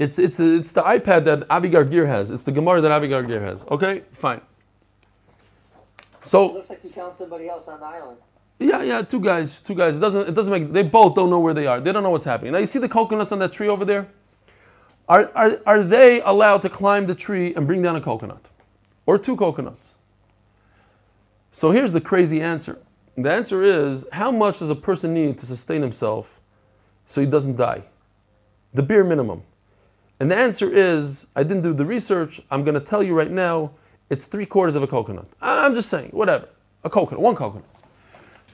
It's, it's, the, it's the iPad that Avigar Gear has. It's the Gemara that Avigar Gear has. Okay, fine. So. It looks like you found somebody else on the island. Yeah, yeah, two guys, two guys. It doesn't, it doesn't make. They both don't know where they are. They don't know what's happening. Now you see the coconuts on that tree over there. Are, are, are they allowed to climb the tree and bring down a coconut, or two coconuts? So here's the crazy answer. The answer is how much does a person need to sustain himself so he doesn't die? The bare minimum. And the answer is I didn't do the research. I'm going to tell you right now. It's three quarters of a coconut. I'm just saying, whatever. A coconut, one coconut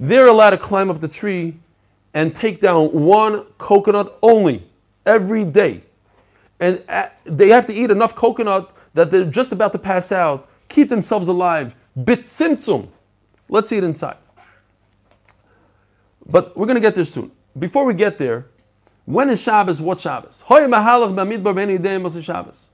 they're allowed to climb up the tree and take down one coconut only every day. And uh, they have to eat enough coconut that they're just about to pass out, keep themselves alive. Bit simtsum. Let's it inside. But we're going to get there soon. Before we get there, when is Shabbos? What Shabbos? Shabbos.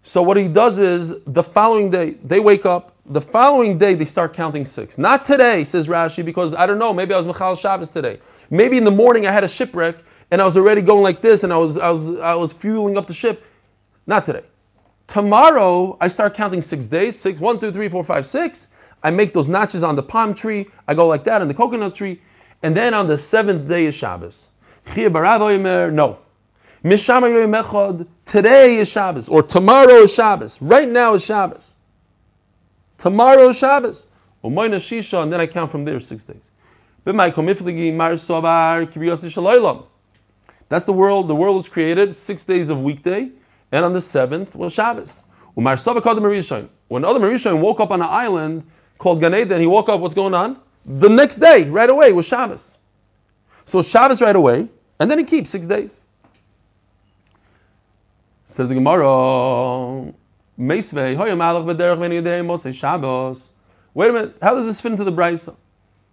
So what he does is the following day, they wake up, the following day they start counting six. Not today, says Rashi, because I don't know, maybe I was Michal Shabbos today. Maybe in the morning I had a shipwreck and I was already going like this and I was, I was, I was fueling up the ship. Not today. Tomorrow I start counting six days, six, one, two, three, four, five, six. I make those notches on the palm tree. I go like that on the coconut tree. And then on the seventh day is Shabbos. No. Today is Shabbos, or tomorrow is Shabbos. Right now is Shabbos. Tomorrow is Shabbos. Shisha, and then I count from there six days. That's the world. The world was created six days of weekday, and on the seventh was Shabbos. When Adam HaRishon woke up on an island called Gan Eden, he woke up. What's going on? The next day, right away, was Shabbos. So Shabbos right away, and then he keeps six days. Says the Gemara, Shabbos. Wait a minute, how does this fit into the Brisa?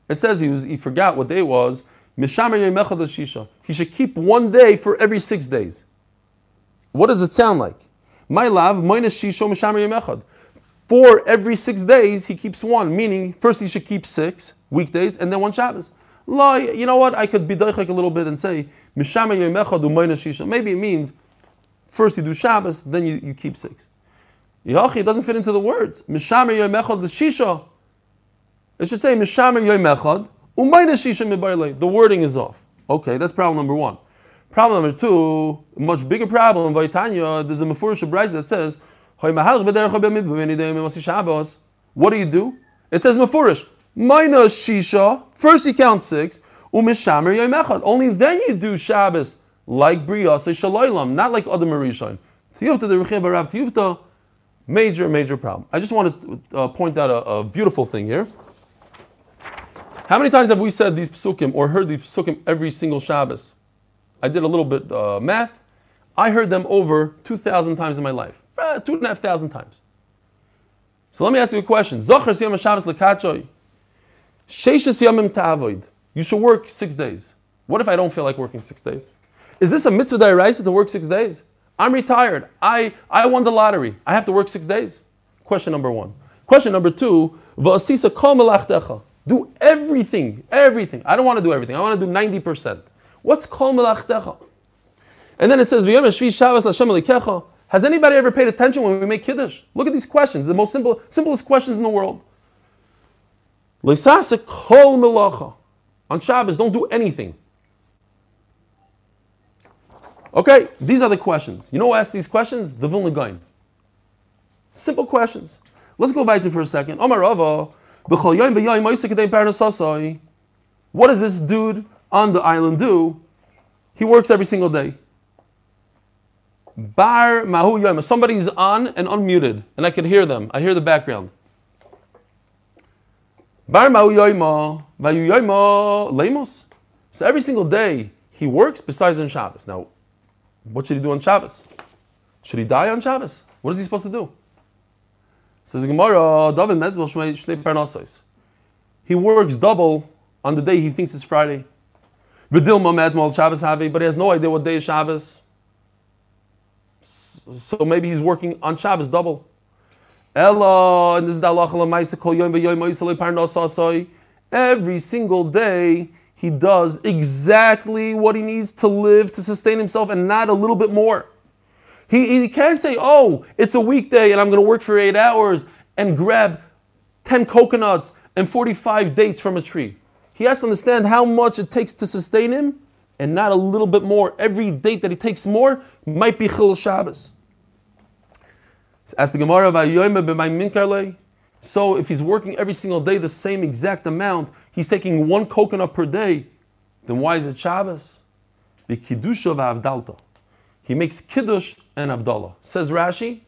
It says he was he forgot what day it was. Shisha. He should keep one day for every six days. What does it sound like? My love, minus Shisho Mishamer Yemechad. For every six days, he keeps one, meaning first he should keep six weekdays and then one Shabbos. You know what? I could be doichek a little bit and say. Maybe it means First you do Shabbos, then you, you keep six. Yachi it doesn't fit into the words. Mishamer Yomechad L'Shisha. It should say Mishamer Yom Echad, Umayna Shisha Mibayle. The wording is off. Okay, that's problem number one. Problem number two, much bigger problem, Vaitanya, there's a Mefurish Brisa that says, what do you do? It says Mefurish, minus Shisha, first you count six, Umishamer. Only then you do Shabbos like Briyasa Shalaylam, not like Adam HaRishon. Tiyufta the Barav Tiyufta, major, major problem. I just want to uh, point out a, a beautiful thing here. How many times have we said these psukim or heard these psukim every single Shabbos? I did a little bit uh, math. I heard them over 2,000 times in my life. Uh, two and a half thousand times. So let me ask you a question. Zocher siyam Shabbos lekachoy. Sheishes yamim ta'avoid. You should work six days. What if I don't feel like working six days? Is this a mitzvah da'iraisa to work six days? I'm retired. I, I won the lottery. I have to work six days? Question number one. Question number two. Do everything, everything. I don't want to do everything. I want to do 90%. What's kol melachtecha? And then it says, V'yom Shvi Shabbos Elikecha. Has anybody ever paid attention when we make Kiddush? Look at these questions, the most simple, simplest questions in the world. On Shabbos, don't do anything. Okay, these are the questions. You know who asked these questions? The Vilna Gaon. Simple questions. Let's go back to for a second. Omar what does this dude on the island do? He works every single day. Bar mahu yoim. Somebody's on and unmuted, and I can hear them. I hear the background. Bar mahu yoima, vayu yoima lemos. So every single day he works besides on Shabbos. Now, what should he do on Shabbos? Should he die on Shabbos? What is he supposed to do? Says the Gemara, David Medvel Shnei Parnasos. He works double on the day he thinks it's Friday. But he has no idea what day is Shabbos. So maybe he's working on Shabbos double. Ella, and this is the V'Yom Every single day he does exactly what he needs to live to sustain himself and not a little bit more. He, he can't say, oh, it's a weekday and I'm going to work for eight hours and grab 10 coconuts and 45 dates from a tree. He has to understand how much it takes to sustain him and not a little bit more. Every date that he takes more might be Chil Shabbos. As the Gemara, so if he's working every single day the same exact amount, he's taking one coconut per day, then why is it Shabbos? The of v'Avdalta. He makes Kiddush and Avdallah. Says Rashi,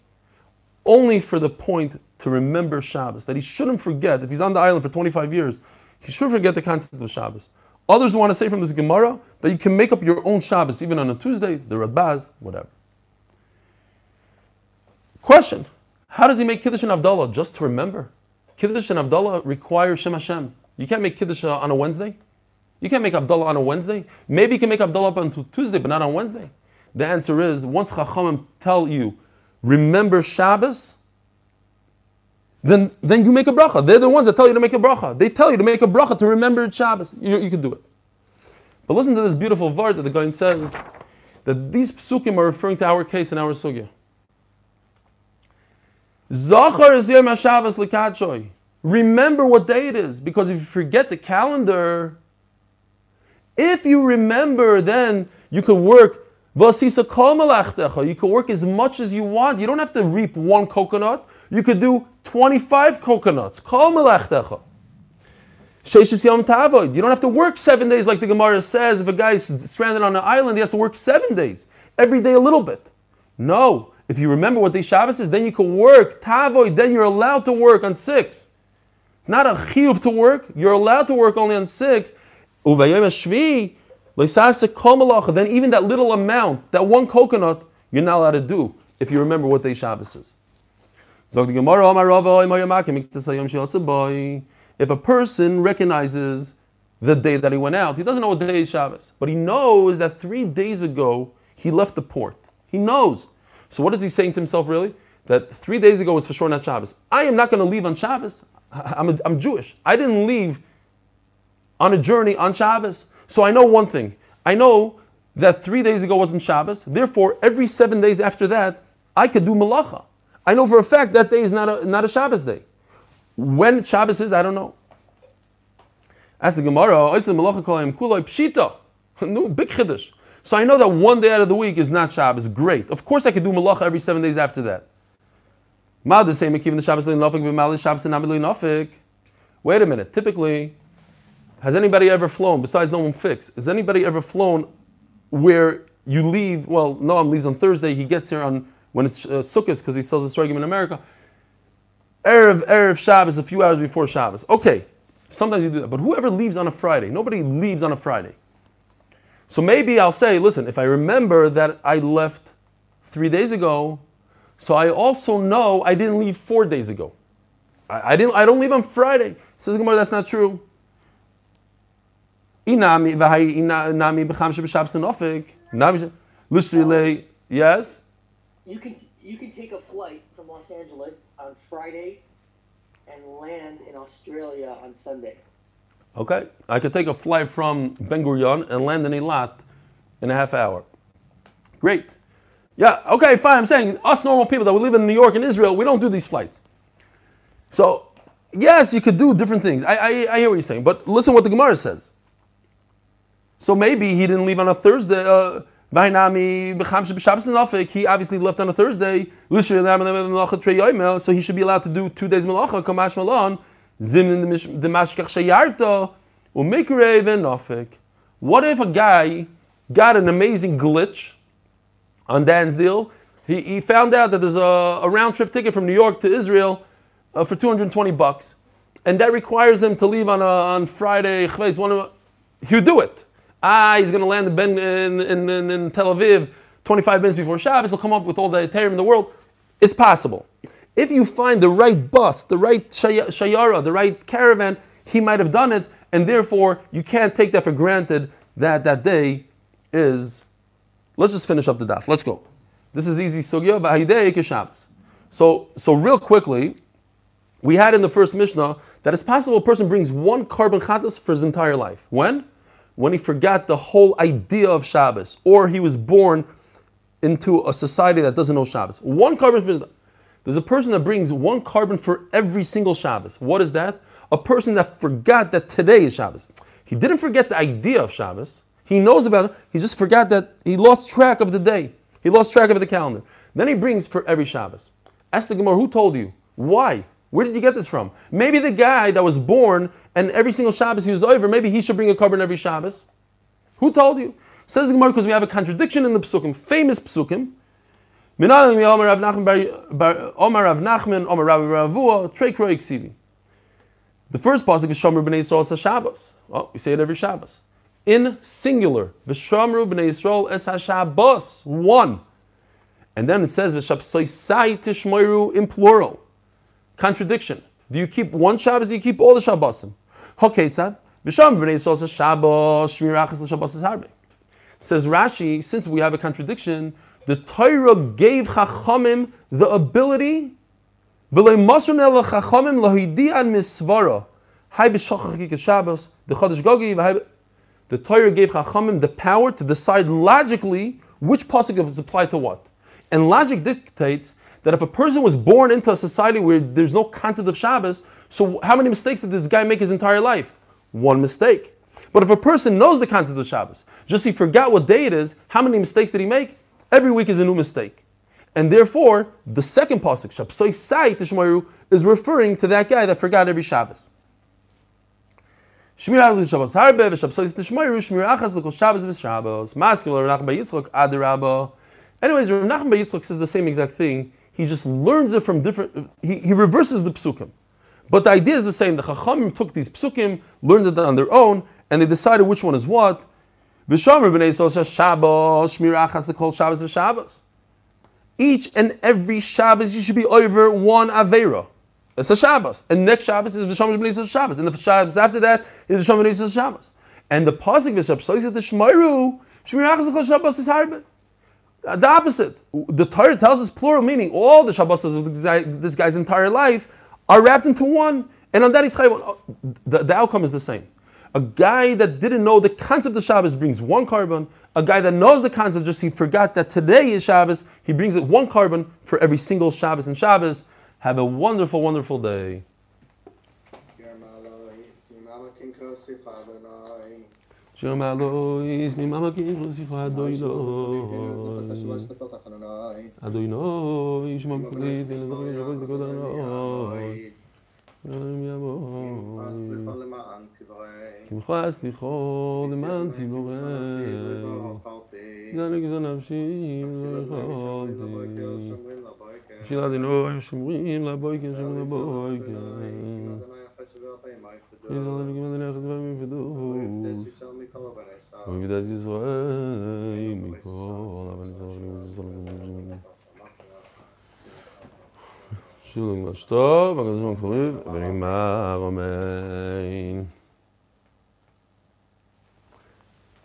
only for the point to remember Shabbos, that he shouldn't forget, if he's on the island for 25 years, he shouldn't forget the concept of Shabbos. Others want to say from this Gemara that you can make up your own Shabbos even on a Tuesday, the Rabaz, whatever. Question How does he make Kiddush and Avdallah? Just to remember. Kiddush and Avdallah require Shem Hashem. You can't make Kiddush uh, on a Wednesday. You can't make Avdallah on a Wednesday. Maybe you can make Avdallah up until Tuesday, but not on Wednesday. The answer is once Chachamim tell you, remember Shabbos, then, then you make a bracha. They're the ones that tell you to make a bracha. They tell you to make a bracha to remember Shabbos. You, you can do it. But listen to this beautiful word that the guy says that these psukim are referring to our case and our sugya. Zachar is Yom HaShabbos Likachoy. Remember what day it is, because if you forget the calendar, if you remember, then you could work you can work as much as you want. You don't have to reap one coconut. You could do 25 coconuts. You don't have to work seven days like the Gemara says. If a guy is stranded on an island, he has to work seven days. Every day a little bit. No. If you remember what day Shabbos is, then you can work. Tavoid, then you're allowed to work on six. Not a chiyuv to work. You're allowed to work only on six. Then even that little amount, that one coconut, you're not allowed to do if you remember what day Shabbos is. If a person recognizes the day that he went out, he doesn't know what day is Shabbos, but he knows that three days ago he left the port. He knows. So what is he saying to himself really? That three days ago was for sure not Shabbos. I am not going to leave on Shabbos. I'm, a, I'm Jewish. I didn't leave on a journey on Shabbos. So I know one thing. I know that three days ago wasn't Shabbos. Therefore, every seven days after that, I could do malacha. I know for a fact that day is not a, not a Shabbos day. When Shabbos is, I don't know. Ask the Gemara, "Oisem malacha kolayim kulay pshita." No, big chiddush. So I know that one day out of the week is not Shabbos. Great. Of course, I could do malacha every seven days after that. Wait a minute. Typically, has anybody ever flown besides no one fix? Has anybody ever flown where you leave? Well, Noam leaves on Thursday. He gets here on when it's uh, Sukkot because he sells his sorghum in America. Erev Erev Shabbos a few hours before Shabbos. Okay, sometimes you do that, but whoever leaves on a Friday, nobody leaves on a Friday. So maybe I'll say, listen, if I remember that I left three days ago, so I also know I didn't leave four days ago. I, I didn't. I don't leave on Friday. Says Gemara, that's not true. Yes. You can you can take a flight from Los Angeles on Friday and land in Australia on Sunday. Okay, I could take a flight from Ben Gurion and land in Eilat in a half hour. Great. Yeah, okay, fine. I'm saying us normal people that we live in New York and Israel, we don't do these flights. So, yes, you could do different things. I, I, I hear what you're saying, but listen what the Gemara says. So maybe he didn't leave on a Thursday. Uh, he obviously left on a Thursday. So he should be allowed to do two days malacha. Kamash malon what if a guy got an amazing glitch on Dan's deal? He, he found out that there's a, a round trip ticket from New York to Israel uh, for 220 bucks, and that requires him to leave on, a, on Friday. He'll do it. Ah, he's going to land in, in, in, in, Tel Aviv 25 minutes before Shabbos. He'll come up with all the heterim in the world. It's possible. If you find the right bus, the right shayara, the right caravan, he might have done it, and therefore you can't take that for granted that that day is. Let's just finish up the daf. Let's go. This is easy sugya. So, so real quickly, we had in the first Mishnah that it's possible a person brings one korban chatas for his entire life. When? When he forgot the whole idea of Shabbos, or he was born into a society that doesn't know Shabbos. One korban there's a person that brings one korban for every single Shabbos. What is that? A person that forgot that today is Shabbos. He didn't forget the idea of Shabbos. He knows about it. He just forgot that he lost track of the day. He lost track of the calendar. Then he brings for every Shabbos. Ask the Gemara, who told you? Why? Where did you get this from? Maybe the guy that was born and every single Shabbos he was over, maybe he should bring a korban every Shabbos. Who told you? Says the Gemara because we have a contradiction in the psukim, famous psukim. The first pasuk is Shomer b'nei Yisrael es Shabbos. Well, we say it every Shabbos. In singular, V'shamru b'nei Yisrael es Shabbos, one. And then it says V'shapsoisai tishmoiru in plural. Contradiction. Do you keep one Shabbos? Do you keep all the Shabbosim? Hoketzad. V'shamru b'nei es Shabbos, shmirachas Shabbos es harbe. Says Rashi, since we have a contradiction, the Torah gave Chachamim the ability, the Torah gave Chachamim the power to decide logically which pasuk is applied to what. And logic dictates that if a person was born into a society where there's no concept of Shabbos, so how many mistakes did this guy make his entire life? One mistake. But if a person knows the concept of Shabbos, just he forgot what day it is, how many mistakes did he make? Every week is a new mistake. And therefore, the second pasuk, Shapsoi Sai Tishmaru, is referring to that guy that forgot every Shabbos. Shmir Achas Shabbos Harbe, V'Shapsoi Tishmaru, Shmir Achas Shabbos V'Shabbos, Maskil Rav Nachman Yitzchok. Anyways, Rav Nachman Yitzchok says the same exact thing. He just learns it from different, he, he reverses the psukim. But the idea is the same. The Chachamim took these psukim, learned it on their own, and they decided which one is what. V'shomer b'nei Yisrael Shabbos, Shmir the Kol Shabbos v'Shabbos. Each and every Shabbos you should be over one Avera. It's a Shabbos. And next Shabbos is V'shomer b'nei Yisrael Shabbos. And the Shabbos after that is V'shomer b'nei Shabbos. And the Pasuk V'shabbos the Shmoiru, Shmir Achas the Kol Shabbos is Harbe. Uh, the opposite. The Torah tells us plural meaning. All the Shabbos of this, guy's entire life are wrapped into one. And on that, he's oh, the, the outcome is the same. A guy that didn't know the concept of Shabbos brings one korban. A guy that knows the concept, just he forgot that today is Shabbos, he brings it one korban for every single Shabbos and Shabbos. Have a wonderful, wonderful day. אשר מעלו איז מממה כאילו זכרה אדוי לא אדוי לא איש ממקודית אין לדבר ישבו שדקות ארנוי יום יבוא תמחה סליחו למען תיבורי גדל לגזל נפשי לא יכולתי בשביל עד אלוהים שומרים לבויקר שומרים לבויקר יזרק לגים אדוני החסבה מפדות ובדעת ישראל מכל אבל נזרק לגים ישראל שילום משטוב, הקדוש ברוך הוא ונגמר אמן.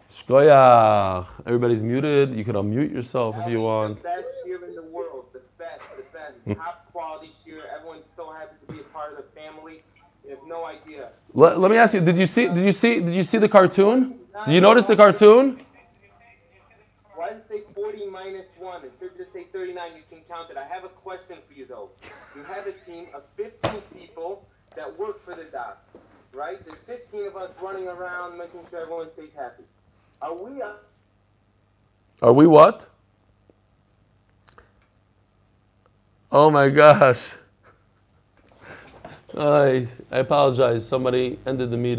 Shkoyach. Everybody's muted. You can unmute yourself if you want. The best year in the world. The best, the best. Top quality year. Everyone's so happy to be a part of the family. You have no idea. Let, let me ask you, did you see did you see did you see the cartoon? Did you notice the cartoon? Why does it say 40 minus 1? It should just say 39. You can count it. I have a question for you, though. You have a team of 15 people that work for the doc, right? There's 15 of us running around making sure everyone stays happy. Are we uh, Are we what? Oh my gosh. I, I apologize. Somebody ended the meeting.